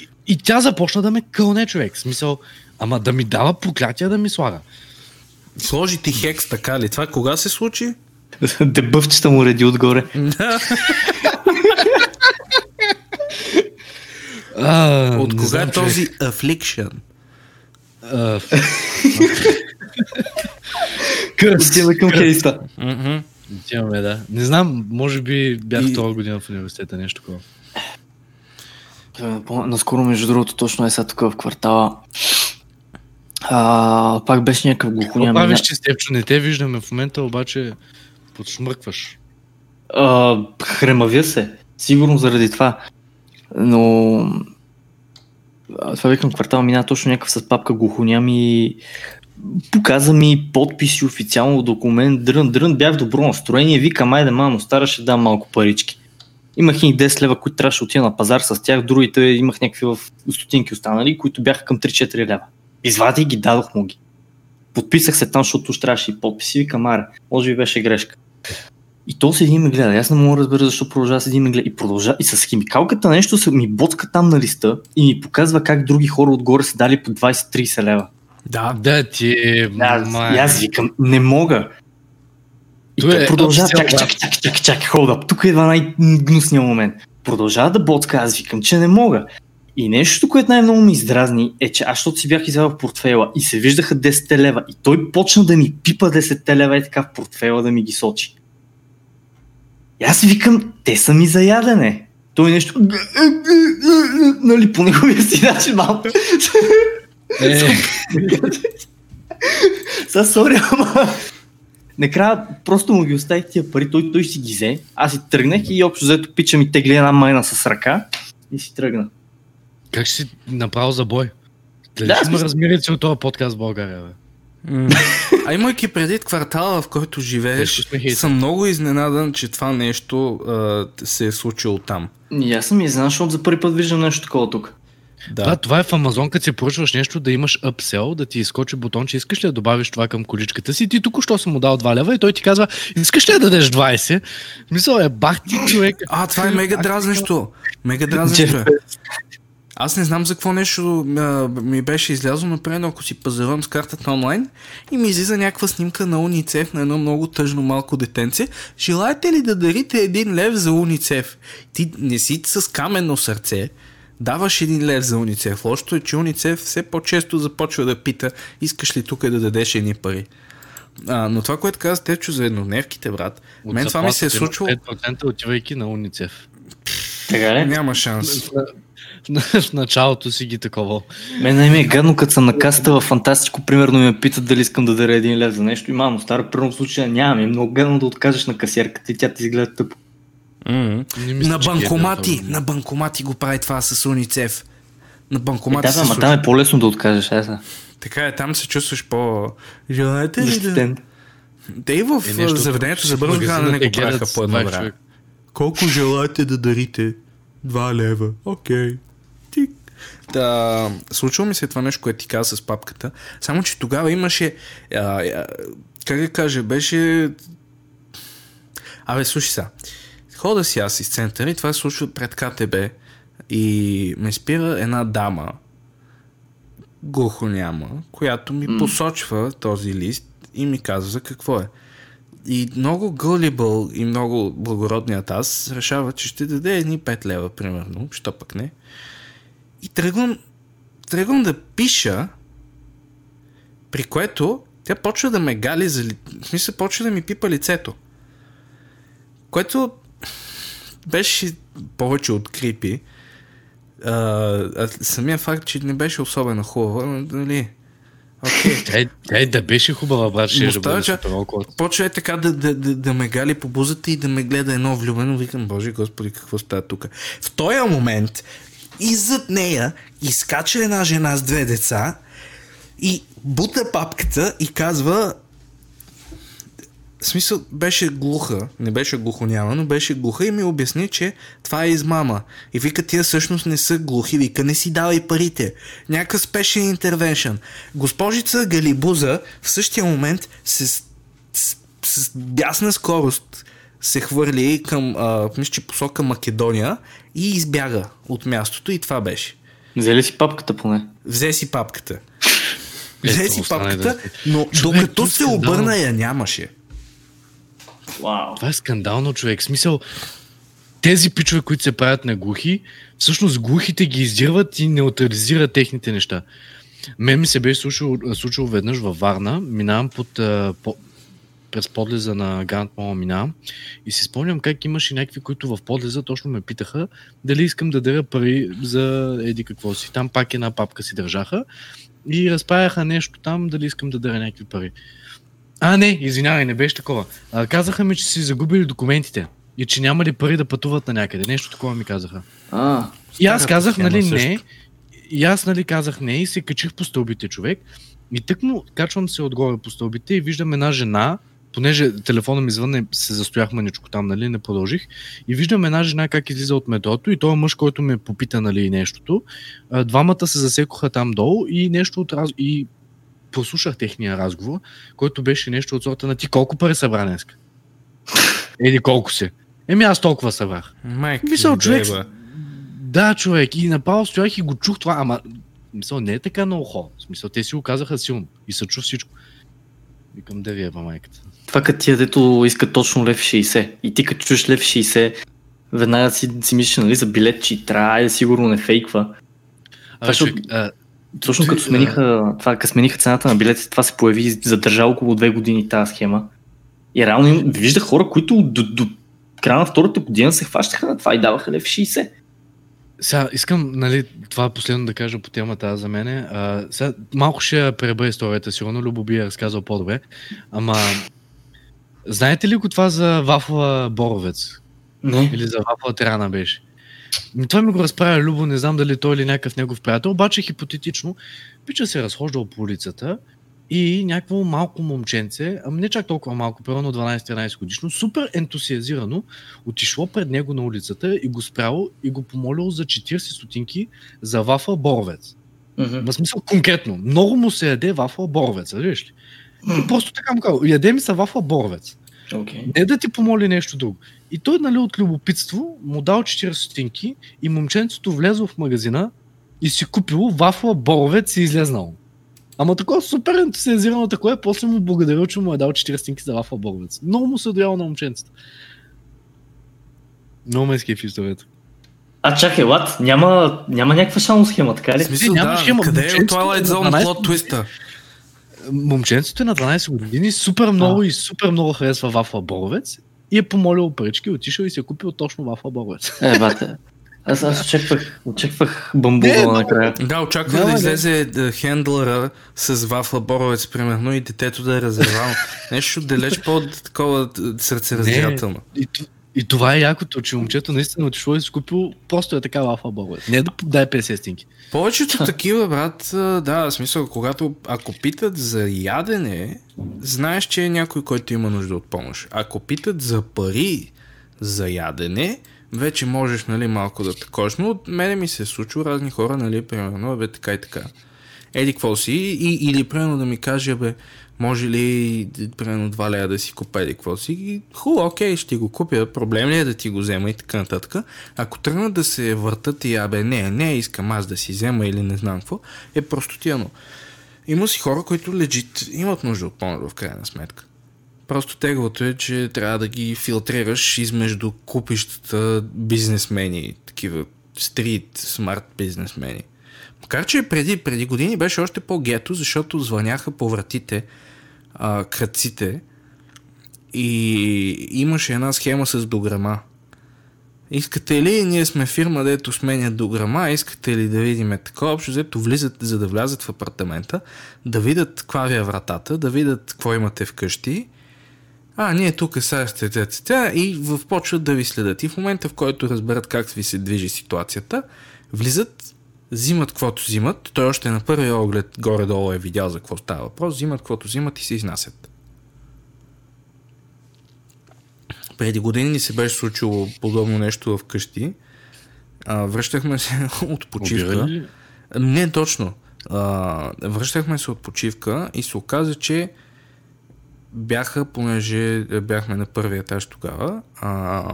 S3: И, и тя започна да ме кълне човек. Смисъл, ама да ми дава проклятия да ми слага.
S1: Сложи ти хекс, така ли? Това кога се случи?
S2: Дебъвчета му реди отгоре.
S3: А,
S1: От кога
S3: знам,
S1: е този Affliction?
S3: А, Кърст.
S2: Отиваме към кейста.
S3: Отиваме, да. Не знам, може би бях
S1: И-
S3: втора година в университета, нещо такова.
S2: Е, Наскоро, между другото, точно е сега тук в квартала. А, пак беше някакъв
S3: Какво
S2: глухоням.
S3: правиш, че Степчо? Не те виждаме в момента, обаче подшмъркваш.
S2: А, хремавя се. Сигурно заради това. Но... а, Това викам квартал, мина точно някакъв с папка глухоням и показа ми подписи, официално документ, дрън, дрън, бях в добро настроение, викам, айде мамо, стара ще дам малко парички. Имах и 10 лева, които трябваше да отида на пазар с тях, другите имах някакви в стотинки останали, които бяха към 3-4 лева. Извадих ги, дадох му ги. Подписах се там, защото уж трябваше и подписи, викам, аре, може би беше грешка. И то седи и ме гледа. Аз не мога да разбера защо продължава седи и ме гледа. И продължава. И с химикалката нещо се ми боцка там на листа и ми показва как други хора отгоре са дали по 20-30 лева.
S1: Да.
S3: Да, ти е...
S2: Да, и аз викам, не мога. И
S3: Той е
S2: продължава, чакай, чакай, чакай, чакай, чакай, up. Тук идва най-гнусният момент. Продължава да боцка, аз викам, че не мога. И нещо, което най-много ми издразни е, че аз защото си бях извел в портфейла и се виждаха 10 лева и той почна да ми пипа 10 лева и така в портфейла да ми ги сочи. И аз викам, те са ми за ядене. Той нещо... Нали, по неговия си начин малко.
S3: Е,
S2: Са, сори, ама... Накрая просто му ги оставих тия пари, той, той си ги взе. Аз си тръгнах и общо взето пича ми тегли една майна с ръка и си тръгна.
S3: Как ще си направил за бой? Дали
S2: Да, смисъл-
S3: размерите от този подкаст в България, бе?
S1: А имайки предвид квартала, в който живееш,
S3: сме
S1: съм много изненадан, че това нещо а, се е случило там.
S2: И аз съм изненадан, защото за първи път виждам нещо такова тук.
S3: Да. да, това е в Амазон, като си поръчваш нещо, да имаш upsell, да ти изкочи бутон, че искаш ли да добавиш това към количката си. Ти току-що съм му дал 2 лева и той ти казва, искаш ли да дадеш 20? Мисъл е, бах ти човек.
S1: А, това е мега дразнещо. Мега дразнещо е. Аз не знам за какво нещо а, ми беше излязло, например, ако си пазарувам с картата онлайн и ми излиза някаква снимка на Уницев на едно много тъжно малко детенце. Желаете ли да дарите един лев за Уницев? Ти не си с каменно сърце, даваш един лев за Уницев. Лошото е, че Уницев все по-често започва да пита, искаш ли тук да дадеш едни пари. А, но това, което каза Течо за еднодневките, брат,
S3: От
S1: мен това ми се е
S3: има 5% отивайки на Уницев.
S2: Така ли?
S1: Няма шанс.
S3: В началото си ги такова.
S2: Мен най ми е гадно, като съм на касата в Фантастико, примерно и ме питат дали искам да даря един лев за нещо. И мамо, стара, първо случая нямам. Е много гадно да откажеш на касиерката и тя ти изгледа тъпо.
S3: Не мисля,
S1: На
S3: е
S1: банкомати,
S3: дал.
S1: на банкомати го прави това с Уницев. На
S2: Е,
S1: банкомати
S2: да,
S1: се
S2: ама там е по-лесно да откажеш. Е, сега.
S1: Така е, там се чувстваш по... Желаете ли да... Те и в
S3: Е,
S1: заведението за
S3: в
S1: бързо хранене го правиха по едно
S3: 20
S1: време. Колко желаете да дарите? Два лева. Окей. Тик. Да, случва ми се това нещо, което ти каза с папката. Само, че тогава имаше... А, а, как да кажа, беше... Абе, слушай сега. Хода си аз из центъра и това се случва пред КТБ. И ме спира една дама, глухоняма, която ми
S2: М.
S1: посочва този лист и ми казва за какво е. И много гъллибъл и много благородният аз решава, че ще даде едни 5 лева, примерно, що пък не. И тръгвам, тръгвам да пиша, при което Тя почва да ме гали за. В смисъл, почва да ми пипа лицето. Което беше повече от крипи. А, самия факт, че не беше особено хубава, нали, Окей.
S3: Тя, да беше хубава, брат, ще да бъде.
S1: Почва е така да, да, да, да ме гали по бузата и да ме гледа едно влюбено. Викам, боже господи, какво става тук? В този момент и зад нея изкача една жена с две деца и бута папката и казва в смисъл, беше глуха, не беше глухоняма, но беше глуха и ми обясни, че това е измама. И вика, тия всъщност не са глухи, вика, не си давай парите. Някакъв спешен интервеншън. Госпожица Галибуза в същия момент с, с, с бясна скорост се хвърли към, а, мисля, че посока Македония и избяга от мястото и това беше.
S2: Взели си папката поне.
S1: Взе си папката.
S3: Ето,
S1: Взе си папката,
S3: да-
S1: но
S3: Човек,
S1: докато
S3: това
S1: се
S3: скандално.
S1: обърна я нямаше.
S2: Вау.
S3: Това е скандално, човек. Смисъл, тези пичове, които се правят на глухи, всъщност глухите ги издирват и неутрализират техните неща. Мен ми се беше случило, случило веднъж във Варна, минавам под, по, през подлеза на Гранд Мола минавам и си спомням как имаше някакви, които в подлеза точно ме питаха дали искам да даря пари за еди какво си. Там пак една папка си държаха и разправяха нещо там, дали искам да даря някакви пари. А, не, извинявай, не беше такова. А, казаха ми, че си загубили документите и че нямали пари да пътуват на някъде. Нещо такова ми казаха.
S2: А,
S3: И аз казах, нали,
S1: също.
S3: не. И аз, нали, казах не и се качих по стълбите, човек. И тък му качвам се отгоре по стълбите и виждам една жена, понеже телефона ми звънне, се застоях маничко там, нали, не продължих. И виждам една жена как излиза от метрото и този мъж, който ме попита, нали, нещото. Двамата се засекоха там долу и нещо от раз... и прослушах техния разговор, който беше нещо от сорта на ти колко пари събра днеска? Еди колко се? Еми аз толкова събрах.
S1: Майка,
S3: Мисъл,
S1: ми
S3: човек,
S1: деба.
S3: да, човек, и направо стоях и го чух това, ама мисъл, не е така на ухо. В смисъл, те си го казаха силно и се чу всичко. Викам да ви еба майката.
S2: това като тия, дето искат точно лев 60. И ти като чуеш лев 60, веднага си, си мислиш, нали, за билет, че трябва да сигурно не фейква.
S3: А,
S2: Това ще-
S3: а,
S2: Точно като смениха, това, като смениха цената на билетите, това се появи задържа около две години тази схема. И реално виждах хора, които до, до края на втората година се хващаха на това и даваха лев 60.
S3: Сега искам, нали, това последно да кажа по темата за мене. А, сега, малко ще я преба историята, сигурно Любо би я разказал по-добре. Ама, знаете ли го това за вафла Боровец?
S2: Не.
S3: Или за вафла Трана беше. Ми, това ми го разправя Любо, не знам дали той или някакъв негов приятел, обаче хипотетично, пича се е разхождал по улицата и някакво малко момченце, ами не чак толкова малко, примерно 12-13 годишно, супер ентусиазирано, отишло пред него на улицата и го спряло и го помолило за 40 стотинки за вафа Боровец.
S2: Мгм.
S3: В смисъл конкретно. Много му се яде вафла Боровец, виж ли? И просто така му казал, яде ми се вафла Боровец.
S2: Окей.
S3: Не да ти помоли нещо друго. И той, нали, от любопитство му дал 40 стотинки и момченцето влезло в магазина и си купило вафла боровец и излезнал. Ама такова супер ентусиазирано такова, после му благодарил, че му е дал 40 стотинки за вафла боровец. Много му се доява на момченцето. Много ме скефи историята.
S2: А чакай, лад, няма, няма някаква шално схема, така ли?
S1: смисъл,
S3: няма
S1: да,
S3: схема.
S1: къде е Twilight
S3: на
S1: Zone
S3: 12
S1: плот твиста?
S3: Момченцето е на 12 години, супер много и супер много харесва вафла боровец и е помолил парички, отишъл и си е купил точно вафла боровец.
S2: Е, бате. Аз, аз очаквах, очаквах бамбула накрая.
S1: Да, очаквах да
S3: да.
S1: излезе да, хендлера с вафла боровец, примерно, и детето да е разревано. Нещо далеч по-такова сърцераздирателно.
S3: И, и това е якото, че момчето наистина отишло и си купил просто е така вафа богове. Не да дай 50 стинки.
S1: Повечето такива, брат, а, да, в смисъл, когато, ако питат за ядене, знаеш, че е някой, който има нужда от помощ. Ако питат за пари за ядене, вече можеш, нали, малко да також. Но от мене ми се е случило разни хора, нали, примерно, бе, така и така. Еди, какво си? И, или, примерно, да ми каже, бе, може ли, примерно, два лея да си купя еди, какво си? И, Хубаво, окей, ще го купя. Проблем ли е да ти го взема и така нататък. Ако тръгнат да се въртат и, абе, не, не, искам аз да си взема или не знам какво, е простотиано. Има си хора, които лежит имат нужда от помощ в крайна сметка. Просто теглото е, че трябва да ги филтрираш измежду купищата бизнесмени, такива стрит, смарт бизнесмени. Макар, че преди, преди години беше още по-гето, защото звъняха по вратите а, кръците и имаше една схема с дограма. Искате ли, ние сме фирма, дето сменя дограма, искате ли да видим такова, общо взето влизат, за да влязат в апартамента, да видят каква ви е вратата, да видят какво имате вкъщи, а, ние тук сега сте тя и в почват да ви следят. И в момента, в който разберат как ви се движи ситуацията, влизат, взимат каквото взимат, той още на първия оглед горе-долу е видял за какво става въпрос, взимат каквото взимат и се изнасят. Преди години ни се беше случило подобно нещо в къщи. А, връщахме се от почивка. Не точно. А, връщахме се от почивка и се оказа, че бяха, понеже бяхме на първия етаж тогава, а,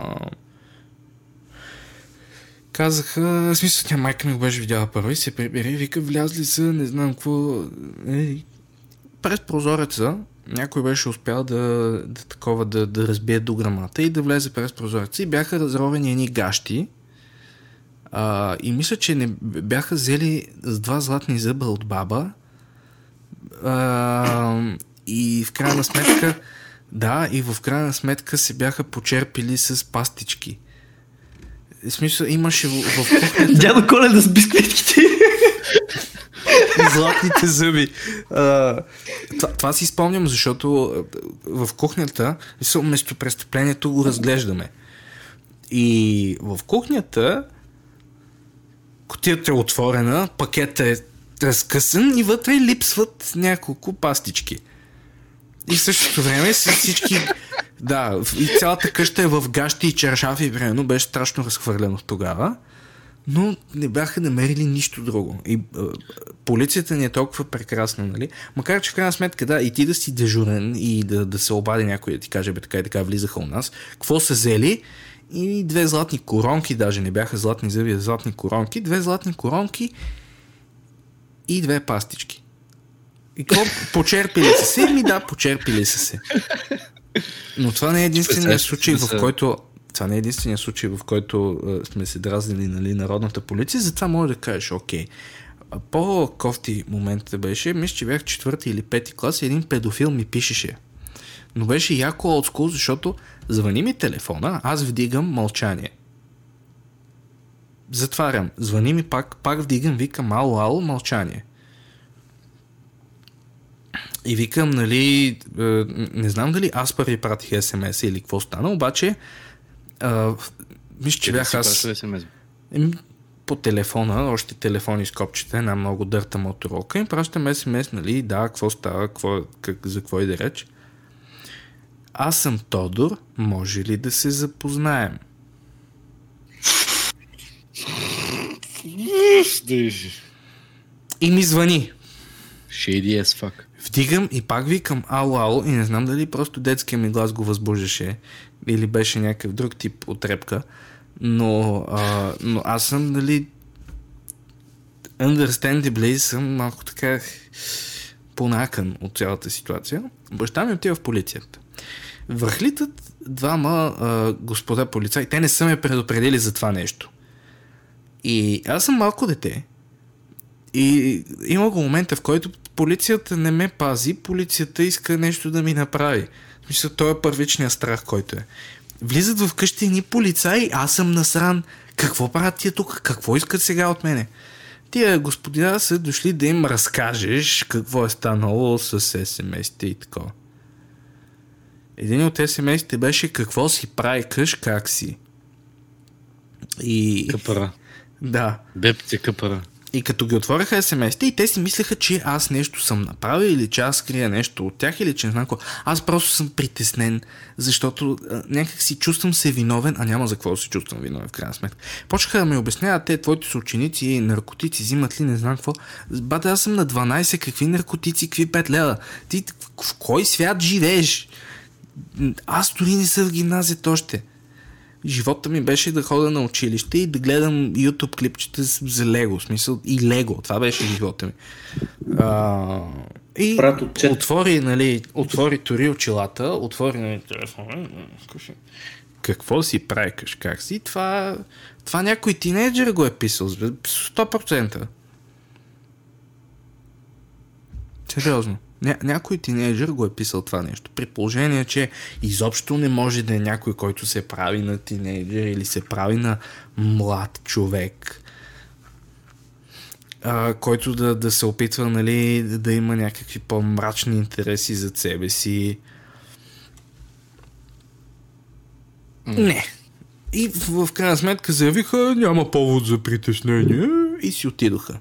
S1: казаха, в смисъл, тя майка ми го беше видяла първо и се прибери вика, влязли са, не знам какво. Е, през прозореца някой беше успял да, да такова да, да разбие до грамата и да влезе през прозореца и бяха разровени едни гащи. А, и мисля, че не бяха взели с два златни зъба от баба. А, и в крайна сметка, да, и в крайна сметка се бяха почерпили с пастички. В смисъл, имаше в, в кухнята
S2: Дядо Коледа с бисквитките.
S1: златните зъби. А, това, това си спомням, защото в кухнята, местопрестъплението го разглеждаме. И в кухнята котията е отворена, пакетът е разкъсан и вътре липсват няколко пастички. И в същото време с всички... Да, и цялата къща е в гащи и чершафи, примерно, беше страшно разхвърлено тогава. Но не бяха намерили нищо друго. И а, полицията ни е толкова прекрасна, нали? Макар, че в крайна сметка, да, и ти да си дежурен и да, да се обади някой да ти каже, бе, така и така влизаха у нас. Какво са взели? И две златни коронки, даже не бяха златни зъби, а златни коронки. Две златни коронки и две пастички. И какво? Почерпили са се? Ми да, почерпили са се. Но това не е единствения случай, в който това не е единствения случай, в който е, сме се дразнили нали, народната полиция, затова може да кажеш, окей. А По-кофти моментът беше, мисля, че бях четвърти или пети клас и един педофил ми пишеше. Но беше яко олдскул, защото звъни ми телефона, аз вдигам мълчание. Затварям. Звъни ми пак, пак вдигам, викам ало, ало, мълчание. И викам, нали, е, не знам дали аз първи пратих смс или какво стана, обаче а, мисля, че бях аз по телефона, още телефони с копчета, една много дърта моторолка, им пращам смс, нали, да, какво става, какво, как, за какво иде реч. Аз съм Тодор, може ли да се запознаем? И ми звъни.
S3: Shady as fuck.
S1: Вдигам и пак викам ало, ало и не знам дали просто детския ми глас го възбуждаше или беше някакъв друг тип отрепка, но, а, но аз съм, нали, understandably съм малко така понакан от цялата ситуация. Баща ми отива в полицията. Върхлитат двама а, господа полицаи. Те не са ме предупредили за това нещо. И аз съм малко дете. И има го момента, в който полицията не ме пази, полицията иска нещо да ми направи. Мисля, той е първичният страх, който е. Влизат в къщи ни полицаи, аз съм насран. Какво правят тия тук? Какво искат сега от мене? Тия господина са дошли да им разкажеш какво е станало с смс-те и такова. Един от смс-те беше какво си правикаш, как си. И...
S3: Къпара.
S1: Да.
S3: Бепте къпара.
S1: И като ги отвориха смс-те и те си мислеха, че аз нещо съм направил или че аз крия нещо от тях или че не знам какво. Аз просто съм притеснен, защото а, някак си чувствам се виновен, а няма за какво да се чувствам виновен в крайна сметка. Почнаха да ми обясняват те, твоите са ученици, наркотици, взимат ли, не знам какво. Бате, аз съм на 12, какви наркотици, какви 5 лева. Ти в кой свят живееш? Аз дори не съм в гимназията още живота ми беше да хода на училище и да гледам YouTube клипчета за Лего. Смисъл и Лего. Това беше живота ми. А, и
S2: Брат, отчет.
S1: отвори, нали, отвори тори очилата, отвори нали, телефона. Какво си правиш, как си? Това, това някой тинейджър го е писал. бе, 100%. Сериозно. Ня, някой тинейджър го е писал това нещо. При положение, че изобщо не може да е някой, който се прави на тинейджър или се прави на млад човек, а, който да, да се опитва нали, да има някакви по-мрачни интереси за себе си. Не. И в, в крайна сметка заявиха, няма повод за притеснение и си отидоха.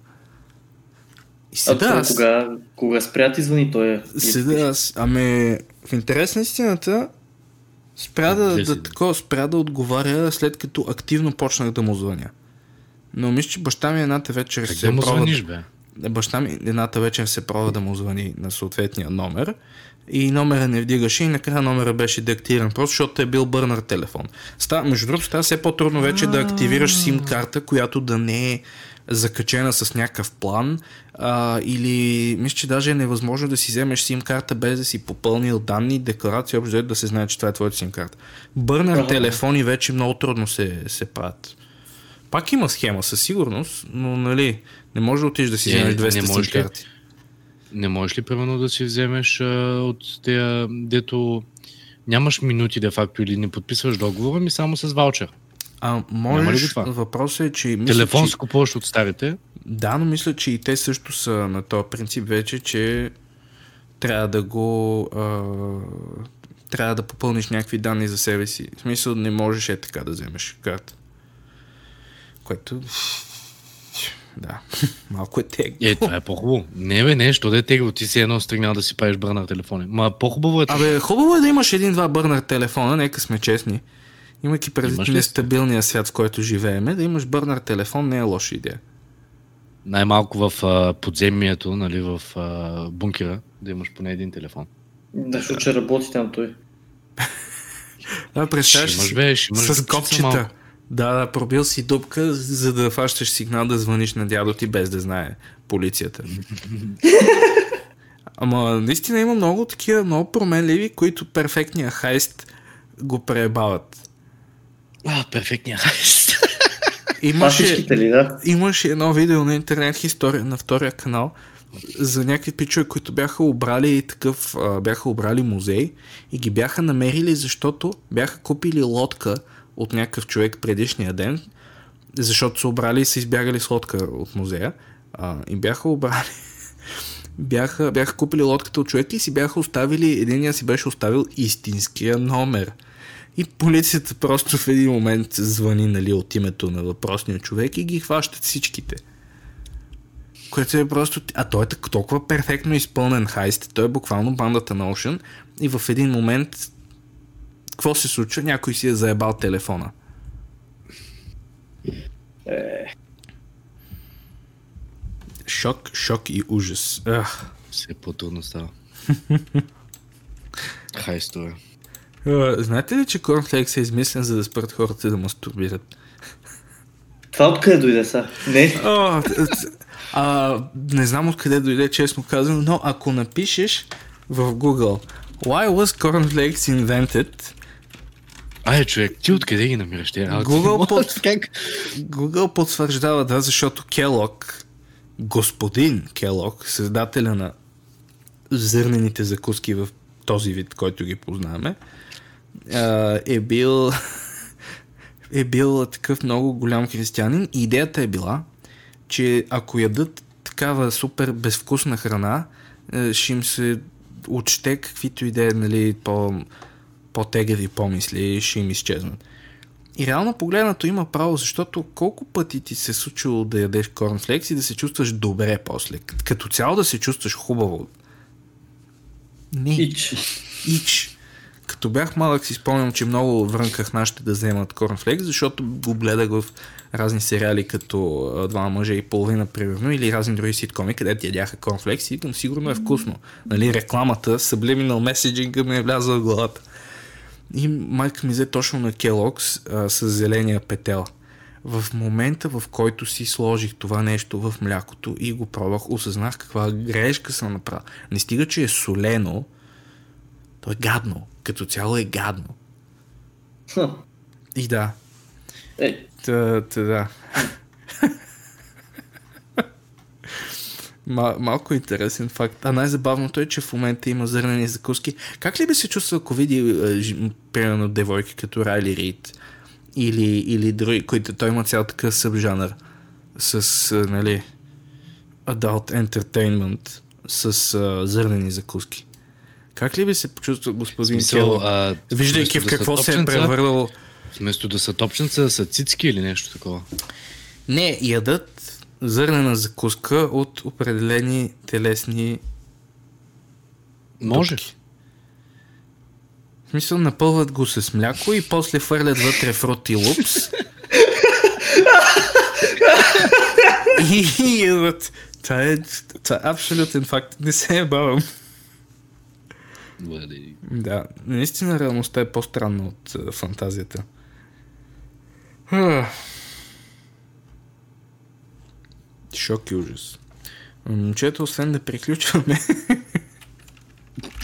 S1: И
S2: А
S1: сега
S2: това
S1: аз,
S2: кога, кога спря ти звъни той е?
S1: сега аз, ами в интерес на истината спря да, да, тако, спря да отговаря след като активно почнах да му звъня. Но мисля, че баща ми едната вечер
S3: Как
S1: се
S3: да му
S1: пробва-
S3: звъниш, бе?
S1: баща ми едната вечер се пробва да му звъни на съответния номер и номера не вдигаше и накрая номера беше деактивиран, просто защото е бил бърнар телефон. Става, между другото, става все по-трудно вече да активираш сим карта, която да не е закачена с някакъв план а, или мисля, че даже е невъзможно да си вземеш сим карта без да си попълнил данни, декларация, общо да се знае, че това е твоята сим карта.
S2: Ага.
S1: телефони вече много трудно се, се правят. Пак има схема със сигурност, но нали, не може да отидеш да си
S3: Не,
S1: вземеш
S3: не
S1: 200 сим
S3: можеш ли?
S1: карти.
S3: Не можеш ли, примерно, да си вземеш а, от тея, дето нямаш минути де факто или не подписваш договора, ми само с ваучер.
S1: А
S3: Няма ли
S1: можеш,
S3: го това?
S1: въпросът е, че мисля,
S3: Телефон
S1: че,
S3: си купуваш от старите.
S1: да, но мисля, че и те също са на този принцип вече, че трябва да го а, трябва да попълниш някакви данни за себе си. В смисъл не можеш е така да вземеш карта. Което да, малко е тег.
S3: Е, това е по-хубаво. Не бе, не, що да е тегло, ти си едно стригнал да си правиш бърнар телефони. Ма по-хубаво е.
S1: Абе, хубаво е да имаш един-два бърнар телефона, нека сме честни. Имайки предвид нестабилния свят, в който живееме, да имаш бърнар телефон не е лоша идея.
S3: Най-малко в а, подземието, нали, в а, бункера, да имаш поне един телефон.
S2: Да, защото ще работи там той.
S1: Да,
S3: Ще
S1: представяш
S3: имаш,
S1: си,
S3: бе, ще имаш
S1: с копчета. Да, да, пробил си дупка, за да фащаш сигнал да звъниш на дядо ти без да знае полицията. Ама наистина има много такива, много променливи, които перфектния хайст го преебават.
S3: А, перфектния хайст.
S1: Имаше,
S2: ли, да?
S1: имаше едно видео на интернет история на втория канал за някакви пичове, които бяха обрали такъв, бяха обрали музей и ги бяха намерили, защото бяха купили лодка от някакъв човек предишния ден, защото са обрали и са избягали с лодка от музея а, и бяха обрали бяха, бяха купили лодката от човека и си бяха оставили, единия си беше оставил истинския номер. И полицията просто в един момент звъни нали, от името на въпросния човек и ги хващат всичките. Което е просто... А той е толкова перфектно изпълнен хайст. Той е буквално бандата на Ocean. И в един момент... Какво се случва? Някой си е заебал телефона. Шок, шок и ужас. Ах.
S3: Все по-трудно става. Хайстове.
S1: А, Знаете ли, че корнфлекс е измислен за да спрат хората да мастурбират?
S2: Това откъде дойде са? Не.
S1: О, а, не знам откъде дойде, честно казано, но ако напишеш в Google Why was cornflakes invented?
S3: Ай, човек, ти откъде ги намираш тези работи?
S1: Google под...
S3: Как?
S1: Google потвърждава, да, защото Келок, господин Келок, създателя на зърнените закуски в този вид, който ги познаваме, е бил е бил такъв много голям християнин и идеята е била, че ако ядат такава супер безвкусна храна, е, ще им се отчете каквито и да е, нали, по, по-тегави помисли, ще им изчезнат. И реално погледнато има право, защото колко пъти ти се е случило да ядеш корнфлекс и да се чувстваш добре после. Като цяло да се чувстваш хубаво. Не.
S2: Ич.
S1: Ич. Като бях малък си спомням, че много врънках нашите да вземат корнфлекс, защото го гледах в разни сериали като Два мъжа и половина, примерно, или разни други ситкоми, където ядяха корнфлекс и викам, сигурно е вкусно. Нали, рекламата, subliminal messaging ми е влязла в главата. И майка ми взе точно на Келокс а, с зеления петел. В момента, в който си сложих това нещо в млякото и го пробвах, осъзнах каква грешка съм направил. Не стига, че е солено, то е гадно. Като цяло е гадно.
S2: Хм.
S1: И да.
S2: Е,
S1: Та, та, да. Ма, малко интересен факт. А най-забавното е, че в момента има зърнени закуски. Как ли би се чувствал, ако види, е, примерно, девойки като Райли Рид или, или други, които той има цял такъв събжанър с, нали, adult entertainment с а, зърнени закуски. Как ли би се почувствал господин
S3: а,
S1: виждайки в
S3: да
S1: какво се е превърнал
S3: Вместо да са топченца, са цицки или нещо такова.
S1: Не, ядат зърнена закуска от определени телесни
S3: Може.
S1: дупки. В смисъл, напълват го с мляко и после фърлят вътре фрути лупс. и, и. Това е, това е абсолютен факт. Не се е бавам.
S3: Бъде.
S1: Да, наистина реалността е по-странна от а, фантазията. Ах. Шок и ужас. Момчета, освен да приключваме,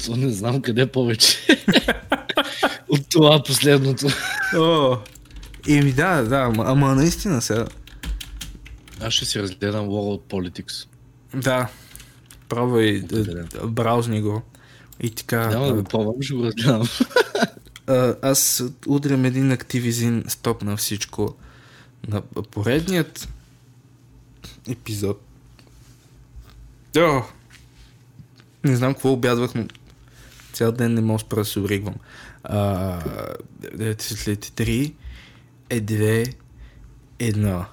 S3: То не знам къде повече. От това последното.
S1: О, Еми да, да, ама, ама наистина сега.
S3: Аз ще си разгледам World Politics.
S1: Да, пробвай,
S3: Определено.
S1: да, брауzni го. И така,
S3: Няма да го пробвам, ще го разгледам.
S1: аз удрям един активизин стоп на всичко. На поредният епизод. О, не знам какво обядвах, но Цял ден не мога да се оригвам. А, след 3 е 2 1.